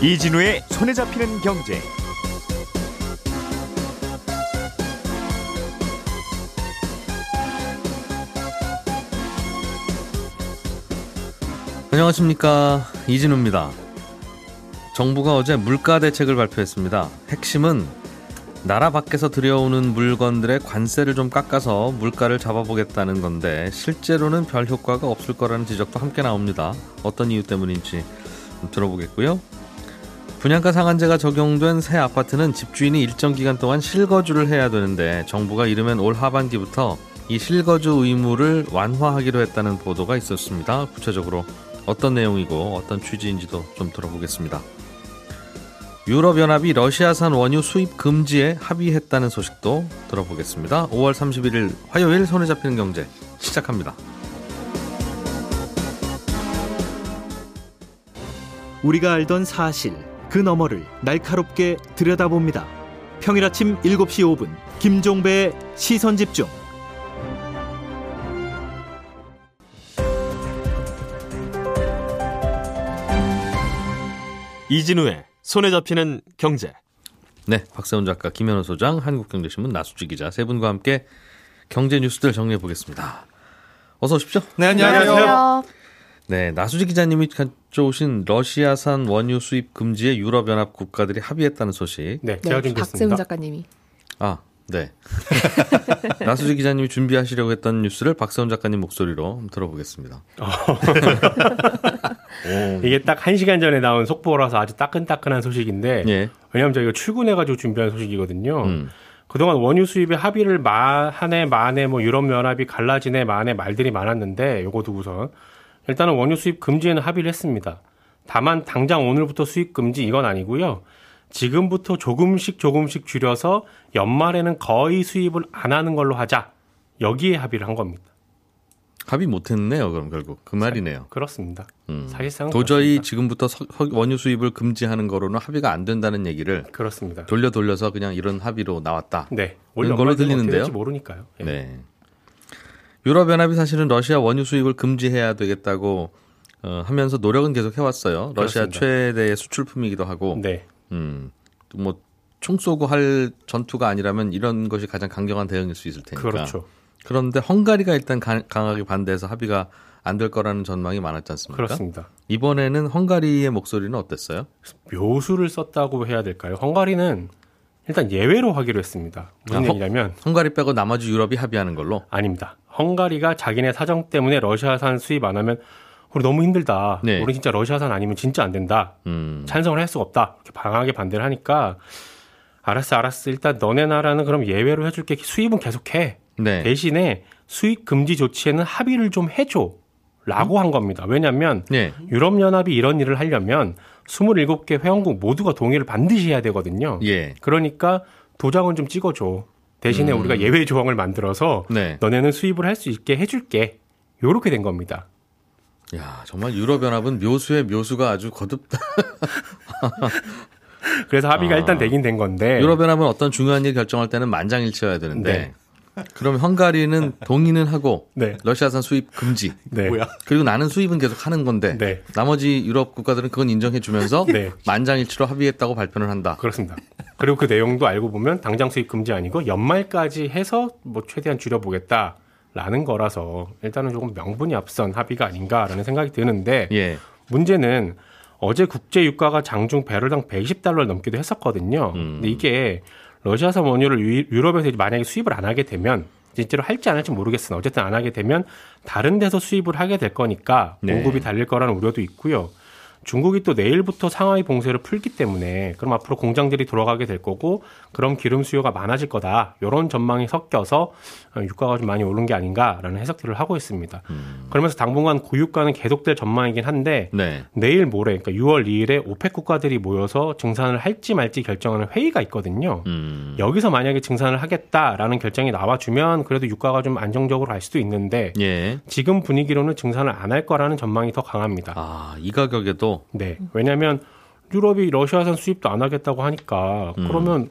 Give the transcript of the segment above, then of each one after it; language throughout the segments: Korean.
이진우의 손에 잡히는 경제. 안녕하십니까 이진우입니다. 정부가 어제 물가 대책을 발표했습니다. 핵심은 나라 밖에서 들여오는 물건들의 관세를 좀 깎아서 물가를 잡아보겠다는 건데 실제로는 별 효과가 없을 거라는 지적도 함께 나옵니다. 어떤 이유 때문인지 들어보겠고요. 분양가 상한제가 적용된 새 아파트는 집주인이 일정 기간 동안 실거주를 해야 되는데 정부가 이르면 올 하반기부터 이 실거주 의무를 완화하기로 했다는 보도가 있었습니다. 구체적으로 어떤 내용이고 어떤 취지인지도 좀 들어보겠습니다. 유럽연합이 러시아산 원유 수입 금지에 합의했다는 소식도 들어보겠습니다. 5월 31일 화요일 손에 잡히는 경제 시작합니다. 우리가 알던 사실 그 너머를 날카롭게 들여다봅니다. 평일 아침 7시 5분 김종배의 시선 집중. 이진우의 손에 잡히는 경제. 네, 박세훈 작가, 김현우 소장, 한국경제신문 나수지 기자 세 분과 함께 경제 뉴스들 정리해 보겠습니다. 어서 오십시오. 네, 안녕하세요. 네, 나수지 기자님이 가져오신 러시아산 원유 수입 금지에 유럽연합 국가들이 합의했다는 소식. 네, 제가 네, 박세훈 준비했습니다. 작가님이. 아, 네. 나수지 기자님이 준비하시려고 했던 뉴스를 박세훈 작가님 목소리로 한번 들어보겠습니다. 이게 딱한 시간 전에 나온 속보라서 아주 따끈따끈한 소식인데 예. 왜냐하면 저희가 출근해가지고 준비한 소식이거든요. 음. 그동안 원유 수입의 합의를 마, 한 해 만에 뭐 유럽연합이 갈라지네 만에 말들이 많았는데 요거 두고선 일단은 원유 수입 금지에는 합의를 했습니다. 다만 당장 오늘부터 수입 금지 이건 아니고요. 지금부터 조금씩 조금씩 줄여서 연말에는 거의 수입을 안 하는 걸로 하자. 여기에 합의를 한 겁니다. 합의 못했네요. 그럼 결국 그 말이네요. 그렇습니다. 음. 사실상 도저히 그렇습니다. 지금부터 서- 서- 원유 수입을 금지하는 거로는 합의가 안 된다는 얘기를 그렇습니다. 돌려 돌려서 그냥 이런 합의로 나왔다. 네. 올 걸로 들리는데요. 모르니까요. 예. 네. 유럽연합이 사실은 러시아 원유 수입을 금지해야 되겠다고 어, 하면서 노력은 계속 해왔어요. 러시아 그렇습니다. 최대의 수출품이기도 하고, 네. 음, 뭐 총 쏘고 할 전투가 아니라면 이런 것이 가장 강경한 대응일 수 있을 테니까. 그렇죠. 그런데 헝가리가 일단 가- 강하게 반대해서 합의가 안 될 거라는 전망이 많았지 않습니까? 그렇습니다. 이번에는 헝가리의 목소리는 어땠어요? 묘수를 썼다고 해야 될까요? 헝가리는 일단 예외로 하기로 했습니다. 무슨 아, 헝- 얘기냐면 헝가리 빼고 나머지 유럽이 합의하는 걸로. 아닙니다. 헝가리가 자기네 사정 때문에 러시아산 수입 안 하면 우리 너무 힘들다. 네. 우리 진짜 러시아산 아니면 진짜 안 된다. 음, 찬성을 할 수가 없다. 이렇게 방하게 반대를 하니까 알았어, 알았어. 일단 너네 나라는 그럼 예외로 해줄게. 수입은 계속해. 네. 대신에 수입 금지 조치에는 합의를 좀 해줘. 라고 한 겁니다. 왜냐하면 네. 유럽연합이 이런 일을 하려면 27개 회원국 모두가 동의를 반드시 해야 되거든요. 예. 그러니까 도장은 좀 찍어줘. 대신에 음. 우리가 예외 조항을 만들어서 네. 너네는 수입을 할 수 있게 해줄게. 요렇게 된 겁니다. 야, 정말 유럽연합은 묘수의 묘수가 아주 거듭다. 그래서 합의가 아. 일단 되긴 된 건데. 유럽연합은 어떤 중요한 일 결정할 때는 만장일치여야 되는데 그럼 헝가리는 동의는 하고 네. 러시아산 수입 금지. 네. 그리고 나는 수입은 계속 하는 건데 네. 나머지 유럽 국가들은 그건 인정해 주면서 네. 만장일치로 합의했다고 발표를 한다. 그렇습니다. 그리고 그 내용도 알고 보면 당장 수입 금지 아니고 연말까지 해서 뭐 최대한 줄여보겠다 라는 거라서 일단은 조금 명분이 앞선 합의가 아닌가라는 생각이 드는데 예. 문제는 어제 국제 유가가 장중 배럴당 120달러를 넘기도 했었거든요. 음. 근데 이게 러시아산 원유를 유- 유럽에서 만약에 수입을 안 하게 되면 실제로 할지 안 할지 모르겠으나 어쨌든 안 하게 되면 다른 데서 수입을 하게 될 거니까 네. 공급이 달릴 거라는 우려도 있고요. 중국이 또 내일부터 상하이 봉쇄를 풀기 때문에 그럼 앞으로 공장들이 돌아가게 될 거고 그럼 기름 수요가 많아질 거다. 이런 전망이 섞여서 어, 유가가 좀 많이 오른 게 아닌가라는 해석들을 하고 있습니다. 그러면서 당분간 고유가는 계속될 전망이긴 한데 네. 내일 모레 그러니까 6월 2일에 오펙 국가들이 모여서 증산을 할지 말지 결정하는 회의가 있거든요. 음. 여기서 만약에 증산을 하겠다라는 결정이 나와주면 그래도 유가가 좀 안정적으로 갈 수도 있는데 예. 지금 분위기로는 증산을 안 할 거라는 전망이 더 강합니다. 아, 이 가격에도 네. 왜냐하면 유럽이 러시아산 수입도 안 하겠다고 하니까 음. 그러면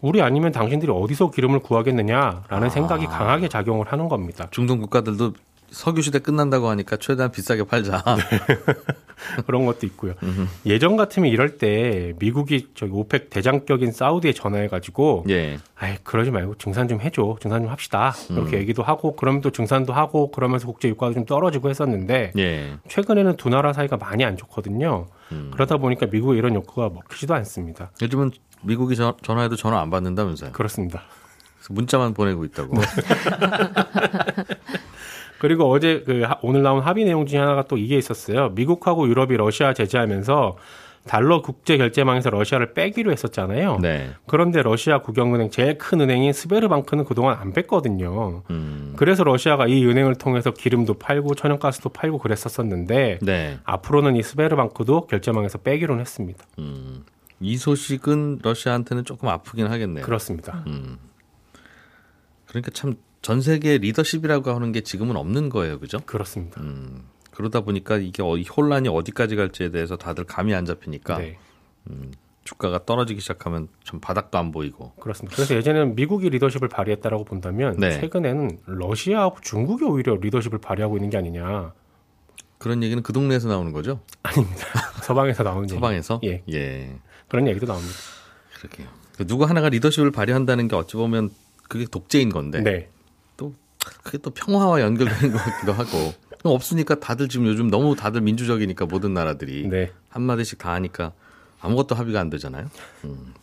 우리 아니면 당신들이 어디서 기름을 구하겠느냐라는 아. 생각이 강하게 작용을 하는 겁니다. 중동 국가들도 석유 시대 끝난다고 하니까 최대한 비싸게 팔자. 그런 것도 있고요. 예전 같으면 이럴 때 미국이 저기 오펙 대장격인 사우디에 전화해가지고 예. 아이 그러지 말고 증산 좀 해줘, 증산 좀 합시다 음. 이렇게 얘기도 하고 그러면 또 증산도 하고 그러면서 국제 유가가 좀 떨어지고 했었는데 예. 최근에는 두 나라 사이가 많이 안 좋거든요. 음. 그러다 보니까 미국의 이런 욕구가 먹히지도 않습니다. 요즘은 미국이 전, 전화해도 전화 안 받는다면서요. 그렇습니다. 문자만 보내고 있다고. 그리고 어제 그 하- 오늘 나온 합의 내용 중에 하나가 또 이게 있었어요. 미국하고 유럽이 러시아 제재하면서 달러 국제 결제망에서 러시아를 빼기로 했었잖아요. 네. 그런데 러시아 국영은행 제일 큰 은행인 스베르방크는 그동안 안 뺐거든요. 음. 그래서 러시아가 이 은행을 통해서 기름도 팔고 천연가스도 팔고 그랬었었는데 네. 앞으로는 이 스베르방크도 결제망에서 빼기로 했습니다. 음. 이 소식은 러시아한테는 조금 아프긴 하겠네요. 그렇습니다. 음. 그러니까 참 전 세계 리더십이라고 하는 게 지금은 없는 거예요, 그죠? 그렇습니다. 음. 그러다 보니까 이게 어- 이 혼란이 어디까지 갈지에 대해서 다들 감이 안 잡히니까 네, 주가가 떨어지기 시작하면 좀 바닥도 안 보이고. 그렇습니다. 그래서 예전에는 미국이 리더십을 발휘했다라고 본다면 네. 최근에는 러시아하고 중국이 오히려 리더십을 발휘하고 있는 게 아니냐. 그런 얘기는 그 동네에서 나오는 거죠? 서방에서 나오는 얘기. 서방에서? 예. 예. 그런 얘기도 나옵니다. 그러게요. 그 누구 하나가 리더십을 발휘한다는 게 어찌 보면 그게 독재인 건데 네. 그게 또 평화와 연결되는 것 같기도 하고 없으니까 다들 지금 요즘 너무 다들 민주적이니까 모든 나라들이 네. 한 마디씩 다 하니까 아무것도 합의가 안 되잖아요. 음.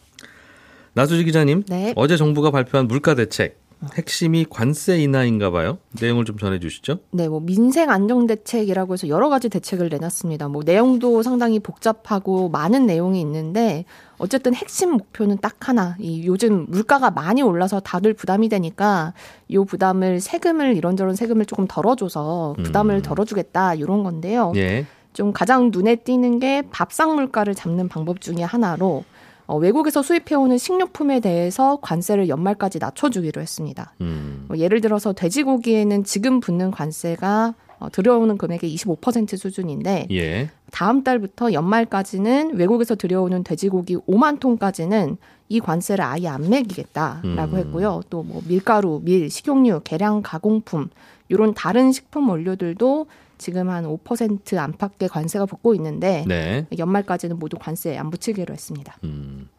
나수지 기자님, 네. 어제 정부가 발표한 물가 대책 핵심이 관세 인하인가 봐요. 내용을 좀 전해 주시죠. 네, 뭐 민생 안정 대책이라고 해서 여러 가지 대책을 내놨습니다. 뭐 내용도 상당히 복잡하고 많은 내용이 있는데 어쨌든 핵심 목표는 딱 하나. 이 요즘 물가가 많이 올라서 다들 부담이 되니까 이 부담을 세금을 이런저런 세금을 조금 덜어줘서 부담을 음. 덜어주겠다 이런 건데요. 예, 좀 가장 눈에 띄는 게 밥상 물가를 잡는 방법 중에 하나로 어, 외국에서 수입해오는 식료품에 대해서 관세를 연말까지 낮춰주기로 했습니다. 음, 뭐 예를 들어서 돼지고기에는 지금 붙는 관세가 어, 들여오는 금액의 25% 수준인데 예, 다음 달부터 연말까지는 외국에서 들여오는 돼지고기 5만 ton까지는 이 관세를 아예 안 매기겠다라고 음. 했고요. 또 뭐 밀가루, 밀, 식용유, 계량 가공품 이런 다른 식품 원료들도 지금 한 5% 안팎의 관세가 붙고 있는데 네. 연말까지는 모두 관세 안 붙이기로 했습니다. 음.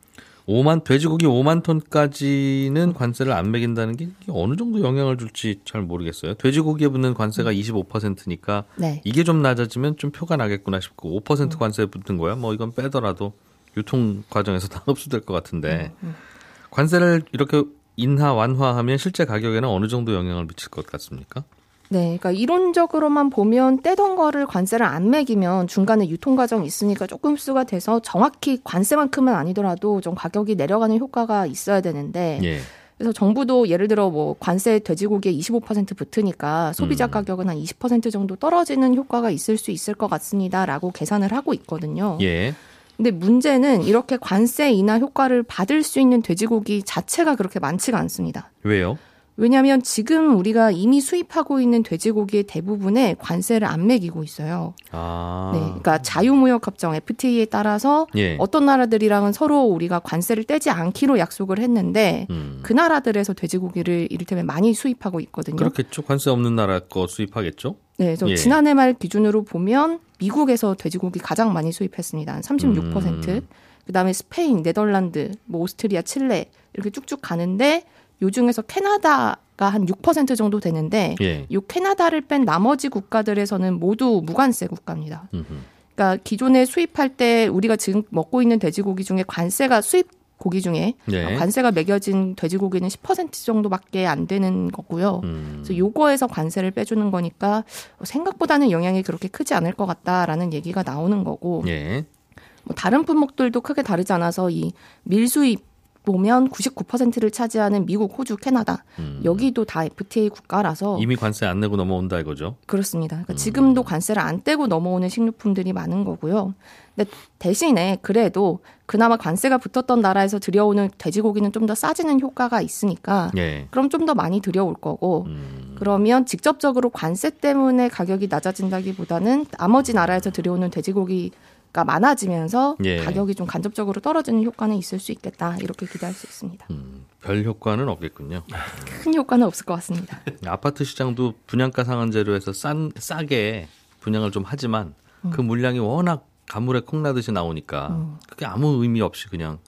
5만 돼지고기 5만 톤까지는 관세를 안 매긴다는 게 어느 정도 영향을 줄지 잘 모르겠어요. 돼지고기에 붙는 관세가 25%니까 네. 이게 좀 낮아지면 좀 표가 나겠구나 싶고 5% 관세 붙은 거야. 뭐 이건 빼더라도 유통 과정에서 다 흡수될 것 같은데 관세를 이렇게 인하 완화하면 실제 가격에는 어느 정도 영향을 미칠 것 같습니까? 네, 그러니까 이론적으로만 보면 떼던 거를 관세를 안 매기면 중간에 유통 과정이 있으니까 조금 흡수가 돼서 정확히 관세만큼은 아니더라도 좀 가격이 내려가는 효과가 있어야 되는데 예. 그래서 정부도 예를 들어 뭐 관세 돼지고기에 25% 붙으니까 소비자 음. 가격은 한 20% 정도 떨어지는 효과가 있을 수 있을 것 같습니다라고 계산을 하고 있거든요. 예. 근데 문제는 이렇게 관세 인하 효과를 받을 수 있는 돼지고기 자체가 그렇게 많지가 않습니다. 왜요? 왜냐하면 지금 우리가 이미 수입하고 있는 돼지고기의 대부분에 관세를 안 매기고 있어요. 아. 네, 그러니까 자유무역협정 FTA에 따라서 예. 어떤 나라들이랑은 서로 우리가 관세를 떼지 않기로 약속을 했는데 음. 그 나라들에서 돼지고기를 이를테면 많이 수입하고 있거든요. 그렇겠죠. 관세 없는 나라 거 수입하겠죠. 네, 그래서 예. 지난해 말 기준으로 보면 미국에서 돼지고기 가장 많이 수입했습니다. 한 36%. 음. 그다음에 스페인, 네덜란드, 뭐 오스트리아, 칠레 이렇게 쭉쭉 가는데 요 중에서 캐나다가 한6% 정도 되는데 예. 요 캐나다를 뺀 나머지 국가들에서는 모두 무관세 국가입니다. 음흠. 그러니까 기존에 수입할 때 우리가 지금 먹고 있는 돼지고기 중에 관세가 수입 고기 중에 예. 관세가 매겨진 돼지고기는 10% 정도밖에 안 되는 거고요. 음. 그래서 요거에서 관세를 빼주는 거니까 생각보다는 영향이 그렇게 크지 않을 것 같다라는 얘기가 나오는 거고 예. 뭐 다른 품목들도 크게 다르지 않아서 이 밀수입 보면 99%를 차지하는 미국, 호주, 캐나다 음. 여기도 다 FTA 국가라서 이미 관세 안 내고 넘어온다 이거죠. 그렇습니다. 음. 그러니까 지금도 관세를 안 떼고 넘어오는 식료품들이 많은 거고요. 근데 대신에 그래도 그나마 관세가 붙었던 나라에서 들여오는 돼지고기는 좀 더 싸지는 효과가 있으니까 예. 그럼 좀 더 많이 들여올 거고 음. 그러면 직접적으로 관세 때문에 가격이 낮아진다기보다는 나머지 나라에서 들여오는 돼지고기 가 많아지면서 예. 가격이 좀 간접적으로 떨어지는 효과는 있을 수 있겠다 이렇게 기대할 수 있습니다. 음, 별 효과는 없겠군요. 큰 효과는 없을 것 같습니다. 아파트 시장도 분양가 상한제로 해서 싼 싸게 분양을 좀 하지만 그 물량이 워낙 가물에 콩나듯이 나오니까 음. 그게 아무 의미 없이 그냥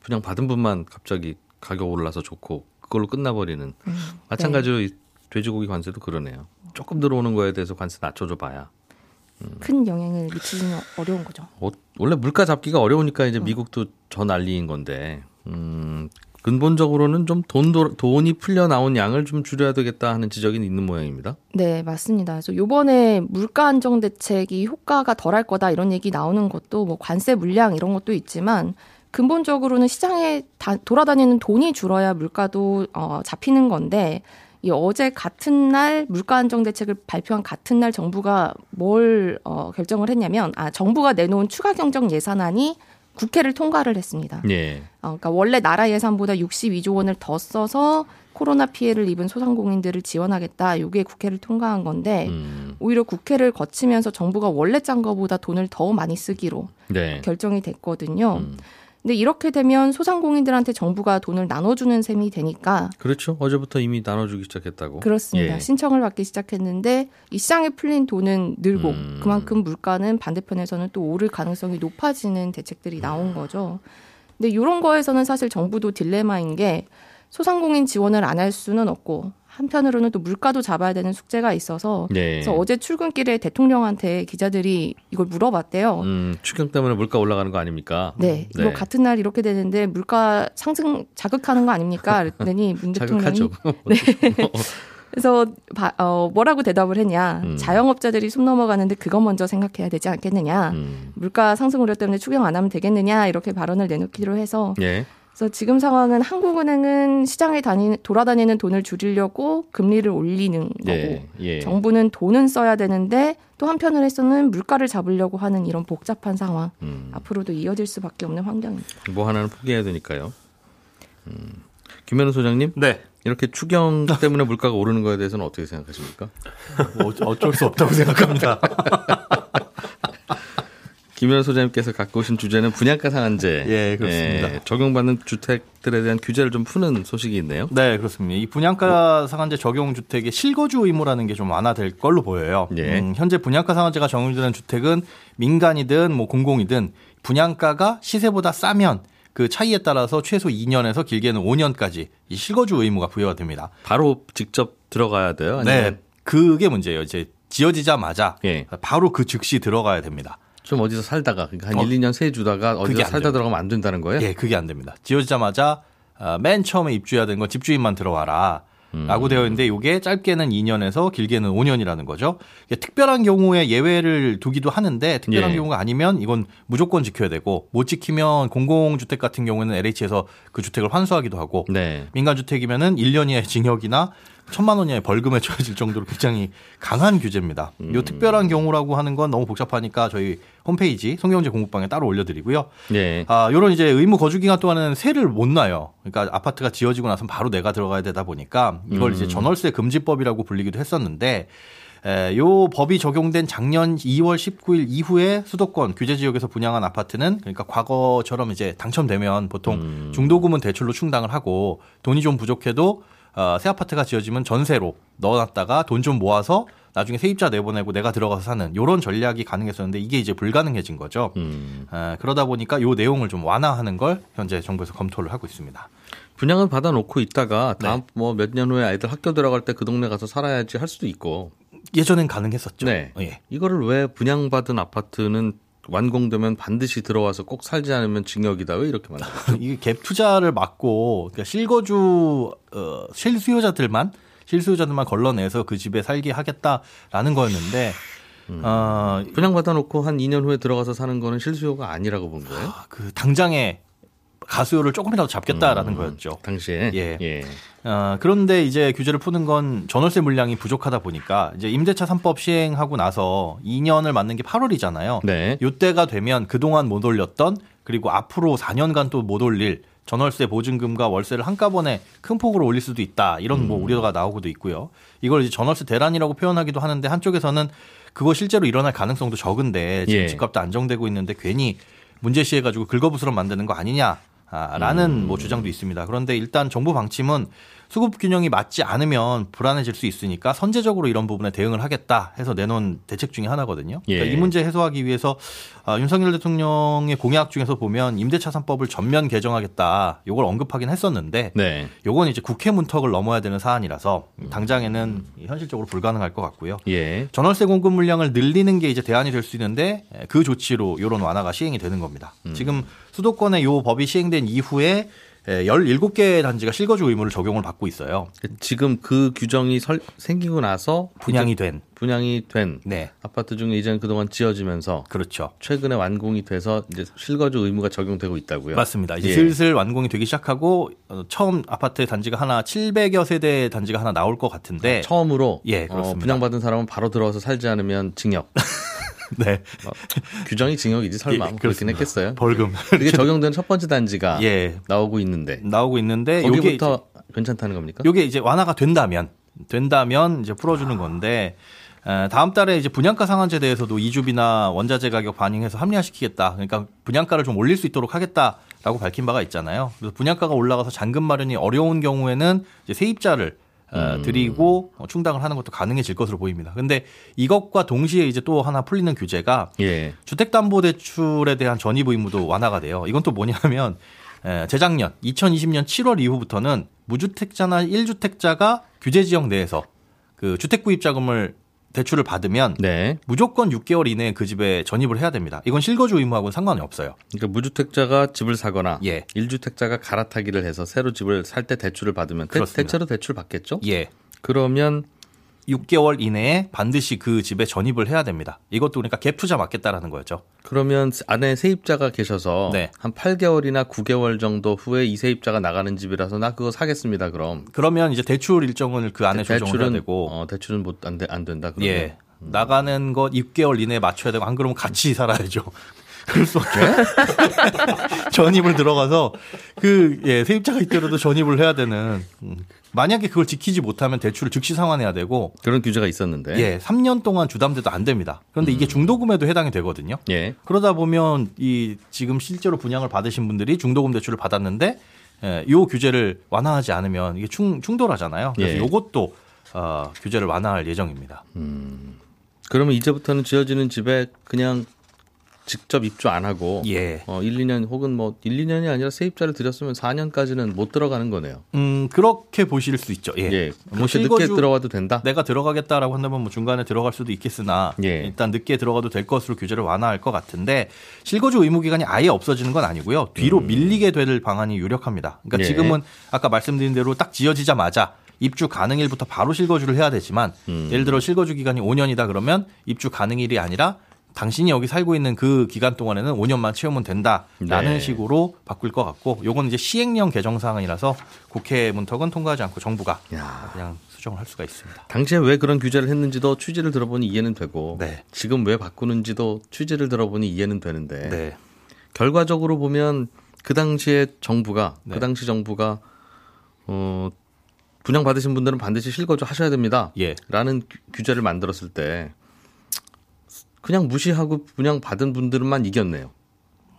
분양 받은 분만 갑자기 가격 올라서 좋고 그걸로 끝나버리는 음. 마찬가지로 이 돼지고기 관세도 그러네요. 조금 들어오는 거에 대해서 관세 낮춰줘 봐야 큰 영향을 미치기는 어려운 거죠. 어, 원래 물가 잡기가 어려우니까 이제 미국도 저 난리인 건데 음, 근본적으로는 좀 돈, 돈이 풀려 나온 양을 좀 줄여야 되겠다 하는 지적이 있는 모양입니다. 네, 맞습니다. 그래서 요번에 물가 안정 대책이 효과가 덜할 거다 이런 얘기 나오는 것도 뭐 관세 물량 이런 것도 있지만 근본적으로는 시장에 다, 돌아다니는 돈이 줄어야 물가도 어, 잡히는 건데 이 어제 같은 날 물가 안정 대책을 발표한 같은 날 정부가 뭘 어, 결정을 했냐면 아 정부가 내놓은 추가 경정 예산안이 국회를 통과를 했습니다. 예. 어, 그러니까 원래 나라 예산보다 62조 원을 더 써서 코로나 피해를 입은 소상공인들을 지원하겠다. 이게 국회를 통과한 건데 음, 오히려 국회를 거치면서 정부가 원래 짠 거보다 돈을 더 많이 쓰기로 네. 결정이 됐거든요. 음. 근데 이렇게 되면 소상공인들한테 정부가 돈을 나눠주는 셈이 되니까 그렇죠. 어제부터 이미 나눠주기 시작했다고. 그렇습니다. 예. 신청을 받기 시작했는데 이 시장에 풀린 돈은 늘고 음. 그만큼 물가는 반대편에서는 또 오를 가능성이 높아지는 대책들이 나온 거죠. 근데 이런 거에서는 사실 정부도 딜레마인 게 소상공인 지원을 안 할 수는 없고 한편으로는 또 물가도 잡아야 되는 숙제가 있어서 네. 그래서 어제 출근길에 대통령한테 기자들이 이걸 물어봤대요. 음, 추경 때문에 물가 올라가는 거 아닙니까? 네, 이거 같은 날 이렇게 되는데 물가 상승 자극하는 거 아닙니까? 그랬더니 문 대통령이 자극하죠. 그래서 바- 어, 뭐라고 대답을 했냐? 음. 자영업자들이 숨 넘어가는데 그거 먼저 생각해야 되지 않겠느냐? 음, 물가 상승 우려 때문에 추경 안 하면 되겠느냐? 이렇게 발언을 내놓기로 해서 예. 그래서 지금 상황은 한국은행은 시장에 다니, 돌아다니는 돈을 줄이려고 금리를 올리는 거고 예. 예. 정부는 돈은 써야 되는데 또 한편으로서는 물가를 잡으려고 하는 이런 복잡한 상황 음, 앞으로도 이어질 수밖에 없는 환경입니다. 뭐 하나는 포기해야 되니까요. 음. 김현우 소장님, 네. 이렇게 추경 때문에 물가가 오르는 거에 대해서는 어떻게 생각하십니까? 뭐 어쩔 수 없다고 생각합니다. 김현우 소장님께서 갖고 오신 주제는 분양가 상한제. 예, 그렇습니다. 예, 적용받는 주택들에 대한 규제를 좀 푸는 소식이 있네요. 네, 그렇습니다. 이 분양가 상한제 적용 주택의 실거주 의무라는 게 좀 완화될 걸로 보여요. 예. 음, 현재 분양가 상한제가 적용되는 주택은 민간이든 뭐 공공이든 분양가가 시세보다 싸면 그 차이에 따라서 최소 2년에서 길게는 5년까지 이 실거주 의무가 부여가 됩니다. 바로 직접 들어가야 돼요? 아니면 네, 그게 문제예요. 이제 지어지자마자 예. 바로 그 즉시 들어가야 됩니다. 좀 어디서 살다가 그러니까 한 어, 1, 2년 세 주다가 어디서 안 살다 돼요. 들어가면 안 된다는 거예요? 예, 그게 안 됩니다. 지어지자마자 아, 맨 처음에 입주해야 되는 건 집주인만 들어와라. 음. 라고 되어 있는데 이게 짧게는 2년에서 길게는 5년이라는 거죠. 특별한 경우에 예외를 두기도 하는데 특별한 예. 경우가 아니면 이건 무조건 지켜야 되고 못 지키면 공공주택 같은 경우에는 LH에서 그 주택을 환수하기도 하고 네. 민간주택이면은 1년 이하의 징역이나 천만 원 이하의 벌금에 처해질 정도로 굉장히 강한 규제입니다. 음. 요 특별한 경우라고 하는 건 너무 복잡하니까 저희 홈페이지 송경제 공부방에 따로 올려드리고요. 예. 아, 요런 이제 의무 거주 기간 동안은 세를 못 놔요. 그러니까 아파트가 지어지고 나서 바로 내가 들어가야 되다 보니까 이걸 음. 이제 전월세 금지법이라고 불리기도 했었는데 에, 요 법이 적용된 작년 2월 19일 이후에 수도권 규제 지역에서 분양한 아파트는 그러니까 과거처럼 이제 당첨되면 보통 음. 중도금은 대출로 충당을 하고 돈이 좀 부족해도 어, 새 아파트가 지어지면 전세로 넣어놨다가 돈 좀 모아서 나중에 세입자 내보내고 내가 들어가서 사는 요런 전략이 가능했었는데 이게 이제 불가능해진 거죠. 음. 아, 그러다 보니까 요 내용을 좀 완화하는 걸 현재 정부에서 검토를 하고 있습니다. 분양을 받아놓고 있다가 네. 다음 뭐몇 년 후에 아이들 학교 들어갈 때 그 동네 가서 살아야지 할 수도 있고. 예전엔 가능했었죠. 네. 예. 이거를 왜 분양받은 아파트는 완공되면 반드시 들어와서 꼭 살지 않으면 징역이다 왜 이렇게 말해요? 이게 갭 투자를 막고 그러니까 실거주 어, 실수요자들만 실수요자들만 걸러내서 그 집에 살게 하겠다라는 거였는데 어, 분양 받아놓고 한 2년 후에 들어가서 사는 거는 실수요가 아니라고 본 거예요? 그 당장에 가수요를 조금이라도 잡겠다라는 음, 거였죠. 당시에. 예. 예. 어, 그런데 이제 규제를 푸는 건 전월세 물량이 부족하다 보니까 이제 임대차 3법 시행하고 나서 2년을 맞는 게 8월이잖아요. 네. 요때가 되면 그동안 못 올렸던 그리고 앞으로 4년간 또 못 올릴 전월세 보증금과 월세를 한꺼번에 큰 폭으로 올릴 수도 있다. 이런 뭐 우려가 나오고도 있고요. 이걸 이제 전월세 대란이라고 표현하기도 하는데 한쪽에서는 그거 실제로 일어날 가능성도 적은데 지금 예. 집값도 안정되고 있는데 괜히 문제시해가지고 긁어부스럼 만드는 거 아니냐. 아, 라는 뭐 주장도 있습니다. 그런데 일단 정부 방침은 수급 균형이 맞지 않으면 불안해질 수 있으니까 선제적으로 이런 부분에 대응을 하겠다 해서 내놓은 대책 중에 하나거든요. 그러니까 예. 이 문제 해소하기 위해서 아, 윤석열 대통령의 공약 중에서 보면 임대차산법을 전면 개정하겠다. 요걸 언급하긴 했었는데 네. 요건 이제 국회 문턱을 넘어야 되는 사안이라서 당장에는 현실적으로 불가능할 것 같고요. 예. 전월세 공급 물량을 늘리는 게 이제 대안이 될 수 있는데 에, 그 조치로 이런 완화가 시행이 되는 겁니다. 지금 수도권에 요 법이 시행된 이후에 에, 17개 단지가 실거주 의무를 적용을 받고 있어요. 지금 그 규정이 설, 생기고 나서 분양이 이제 된. 분양이 된 네. 아파트 중에 이제는 그동안 지어지면서 그렇죠. 최근에 완공이 돼서 이제 실거주 의무가 적용되고 있다고요. 맞습니다. 이제 예. 슬슬 완공이 되기 시작하고 어, 처음 아파트 단지가 하나 700여 세대 단지가 하나 나올 것 같은데 처음으로 예, 어, 그렇습니다. 분양받은 사람은 바로 들어와서 살지 않으면 징역. 네. 뭐, 규정이 징역이지 설마 예, 뭐 그렇긴. 했겠어요. 벌금 그게 적용된 첫 번째 단지가 예 나오고 있는데 나오고 있는데 요게 거기부터 괜찮다는 겁니까? 요게 이제 완화가 된다면 된다면 이제 풀어주는 건데 에, 다음 달에 이제 분양가 상한제 대해서도 이주비나 원자재 가격 반영해서 합리화시키겠다. 그러니까 분양가를 좀 올릴 수 있도록 하겠다라고 밝힌 바가 있잖아요. 그래서 분양가가 올라가서 잔금 마련이 어려운 경우에는 이제 세입자를 어, 드리고 어, 충당을 하는 것도 가능해질 것으로 보입니다. 근데 이것과 동시에 이제 또 하나 풀리는 규제가 예. 주택담보대출에 대한 전입 의무도 완화가 돼요. 이건 또 뭐냐면 에, 재작년 2020년 7월 이후부터는 무주택자나 1주택자가 규제 지역 내에서 그 주택 구입 자금을 대출을 받으면 네. 무조건 6개월 이내에 그 집에 전입을 해야 됩니다. 이건 실거주 의무하고는 상관이 없어요. 그러니까 무주택자가 집을 사거나 예. 1주택자가 갈아타기를 해서 새로 집을 살 때 대출을 받으면 대, 그렇습니다. 대체로 대출 받겠죠? 예. 그러면 6개월 이내에 반드시 그 집에 전입을 해야 됩니다. 이것도 그러니까 갭 투자 맞겠다라는 거죠. 그러면 안에 세입자가 계셔서 네. 한 8개월이나 9개월 정도 후에 이 세입자가 나가는 집이라서 나 그거 사겠습니다. 그럼 그러면 이제 대출 일정을 그 안에 조정을 해야 되고 어, 대출은 못안 안 된다. 그러면 예. 나가는 것 6개월 이내에 맞춰야 되고 안 그러면 같이 살아야죠. 그럴 수 없죠. 전입을 들어가서 그 예, 세입자가 있더라도 전입을 해야 되는 음. 만약에 그걸 지키지 못하면 대출을 즉시 상환해야 되고 그런 규제가 있었는데. 예, 3년 동안 주담대도 안 됩니다. 그런데 이게 중도금에도 해당이 되거든요. 예. 그러다 보면 이 지금 실제로 분양을 받으신 분들이 중도금 대출을 받았는데 예, 요 규제를 완화하지 않으면 이게 충, 충돌하잖아요. 그래서 예. 요것도 어, 규제를 완화할 예정입니다. 그러면 이제부터는 지어지는 집에 그냥 직접 입주 안 하고 예. 어 1, 2년 혹은 뭐 1, 2년이 아니라 세입자를 들였으면 4년까지는 못 들어가는 거네요. 음, 그렇게 보실 수 있죠. 예. 예. 뭐 그렇게 늦게 들어와도 된다. 내가 들어가겠다라고 한다면 뭐 중간에 들어갈 수도 있겠으나 예. 일단 늦게 들어가도 될 것으로 규제를 완화할 것 같은데 실거주 의무 기간이 아예 없어지는 건 아니고요. 뒤로 밀리게 될 방안이 유력합니다. 그러니까 음. 예. 지금은 아까 말씀드린 대로 딱 지어지자마자 입주 가능일부터 바로 실거주를 해야 되지만 음. 예를 들어 실거주 기간이 5년이다 그러면 입주 가능일이 아니라 당신이 여기 살고 있는 그 기간 동안에는 5년만 채우면 된다라는 네. 식으로 바꿀 것 같고 요건 이제 시행령 개정 사항이라서 국회 문턱은 통과하지 않고 정부가 야. 그냥 수정을 할 수가 있습니다. 당시에 왜 그런 규제를 했는지도 취지를 들어보니 이해는 되고 네. 지금 왜 바꾸는지도 취지를 들어보니 이해는 되는데 네. 결과적으로 보면 그 당시에 정부가 네. 그 당시 정부가 어 분양 받으신 분들은 반드시 실거주 하셔야 됩니다. 예. 라는 규- 규제를 만들었을 때 그냥 무시하고 분양 받은 분들만 이겼네요.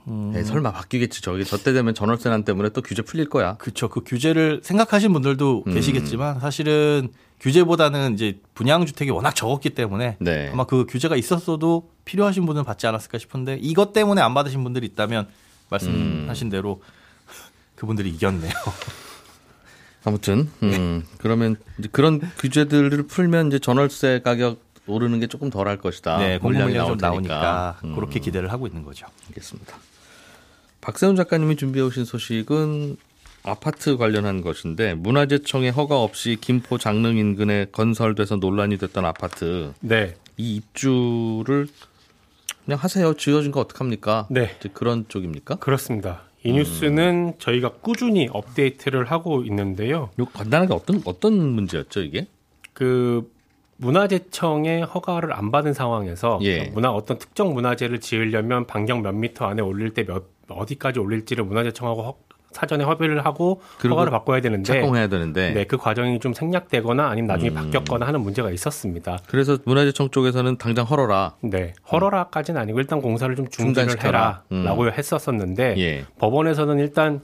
음. 에이, 설마 바뀌겠지. 저기 저 때 되면 전월세난 때문에 또 규제 풀릴 거야. 그렇죠. 그 규제를 생각하신 분들도 음. 계시겠지만 사실은 규제보다는 이제 분양 주택이 워낙 적었기 때문에 네. 아마 그 규제가 있었어도 필요하신 분은 받지 않았을까 싶은데 이것 때문에 안 받으신 분들이 있다면 말씀하신 대로 그분들이 이겼네요. 아무튼 음, 그러면 이제 그런 규제들을 풀면 이제 전월세 가격 오르는 게 조금 덜할 것이다. 네, 물량이 좀 나오니까 테니까. 음, 그렇게 기대를 하고 있는 거죠. 알겠습니다. 박세훈 작가님이 준비해 오신 소식은 아파트 관련한 것인데 문화재청의 허가 없이 김포 장릉 인근에 건설돼서 논란이 됐던 아파트 네. 이 입주를 그냥 하세요. 지어진 거 어떡합니까? 네. 그런 쪽입니까? 그렇습니다. 이 뉴스는 저희가 꾸준히 업데이트를 하고 있는데요. 요 간단하게 어떤 어떤 문제였죠 이게? 그 문화재청의 허가를 안 받은 상황에서 예. 문화 어떤 특정 문화재를 지으려면 반경 몇 미터 안에 올릴 때 몇 어디까지 올릴지를 문화재청하고 허- 사전에 협의를 하고 허가를 바꿔야 되는데 착공해야 되는데 네, 그 과정이 좀 생략되거나 아니면 나중에 음. 바뀌었거나 하는 문제가 있었습니다. 그래서 문화재청 쪽에서는 당장 헐어라. 네, 허러라까지는 아니고 일단 공사를 좀 중단을 중단시켜라. 음. 해라라고 했었었는데 예. 법원에서는 일단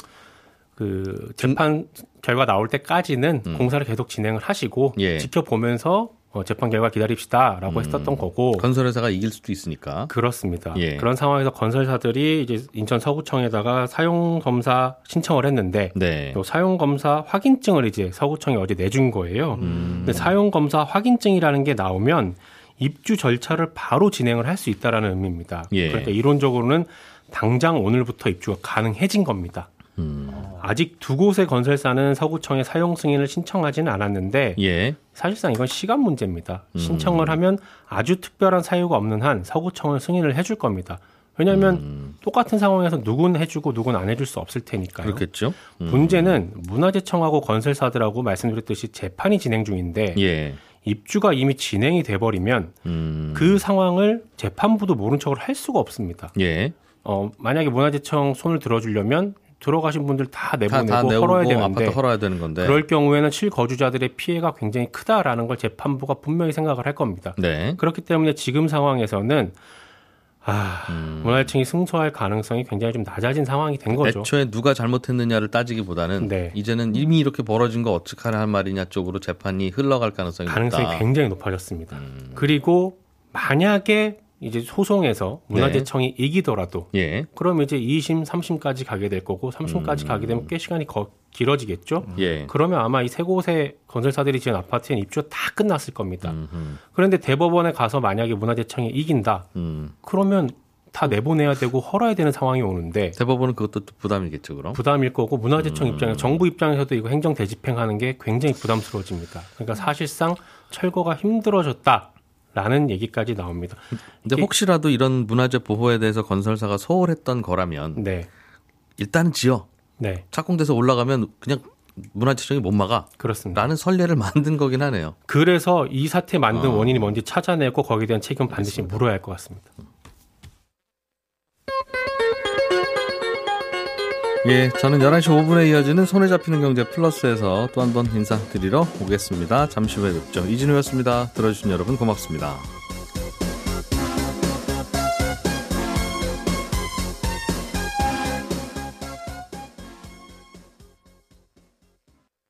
그 재판 결과 나올 때까지는 음. 공사를 계속 진행을 하시고 예. 지켜보면서 어, 재판 결과 기다립시다라고 음. 했었던 거고 건설회사가 이길 수도 있으니까. 그렇습니다. 예. 그런 상황에서 건설사들이 이제 인천 서구청에다가 사용 검사 신청을 했는데 네. 또 사용 검사 확인증을 이제 서구청이 어제 내준 거예요. 음. 근데 사용 검사 확인증이라는 게 나오면 입주 절차를 바로 진행을 할 수 있다라는 의미입니다. 예. 그러니까 이론적으로는 당장 오늘부터 입주가 가능해진 겁니다. 음. 아직 두 곳의 건설사는 서구청에 사용 승인을 신청하지는 않았는데 예. 사실상 이건 시간 문제입니다. 음. 신청을 하면 아주 특별한 사유가 없는 한 서구청은 승인을 해줄 겁니다. 왜냐하면 음. 똑같은 상황에서 누군 해주고 누군 안 해줄 수 없을 테니까요. 그렇겠죠. 음. 문제는 문화재청하고 건설사들하고 말씀드렸듯이 재판이 진행 중인데 예. 입주가 이미 진행이 돼버리면 음. 그 상황을 재판부도 모른 척을 할 수가 없습니다. 예. 어, 만약에 문화재청 손을 들어주려면 들어가신 분들 다 다, 내보내고 다 내고 헐어야 되는데 아파트 헐어야 되는 건데. 그럴 경우에는 실거주자들의 피해가 굉장히 크다라는 걸 재판부가 분명히 생각을 할 겁니다. 네. 그렇기 때문에 지금 상황에서는 아, 음. 문화재청이 승소할 가능성이 굉장히 좀 낮아진 상황이 된 거죠. 애초에 누가 잘못했느냐를 따지기보다는 네. 이제는 이미 이렇게 벌어진 거 어떡하냐 한 말이냐 쪽으로 재판이 흘러갈 가능성이 가능성이 높다. 굉장히 높아졌습니다. 음. 그리고 만약에 이제 소송에서 네. 문화재청이 이기더라도 예. 그럼 이제 2심, 3심까지 가게 될 거고 3심까지 음. 가게 되면 꽤 시간이 거- 길어지겠죠. 예. 그러면 아마 이 세 곳의 건설사들이 지은 아파트엔 입주가 다 끝났을 겁니다. 음, 음, 그런데 대법원에 가서 만약에 문화재청이 이긴다. 음. 그러면 다 내보내야 되고 헐어야 되는 상황이 오는데 대법원은 그것도 또 부담이겠죠, 그럼. 부담일 거고 문화재청 음. 입장에 정부 입장에서도 이거 행정 대집행하는 게 굉장히 부담스러워집니다. 그러니까 사실상 철거가 힘들어졌다 라는 얘기까지 나옵니다. 근데 혹시라도 이런 문화재 보호에 대해서 건설사가 소홀했던 거라면 네, 일단은 지어 네, 착공돼서 올라가면 그냥 문화재청이 못 막아. 그렇습니다. 라는 선례를 만든 거긴 하네요. 그래서 이 사태 만든 어. 원인이 뭔지 찾아내고 거기에 대한 책임 은 반드시 물어야 할 것 같습니다. 예, 저는 11시 5분에 이어지는 손에 잡히는 경제 플러스에서 또 한 번 인사드리러 오겠습니다. 잠시 후에 뵙죠. 이진우였습니다. 들어주신 여러분 고맙습니다.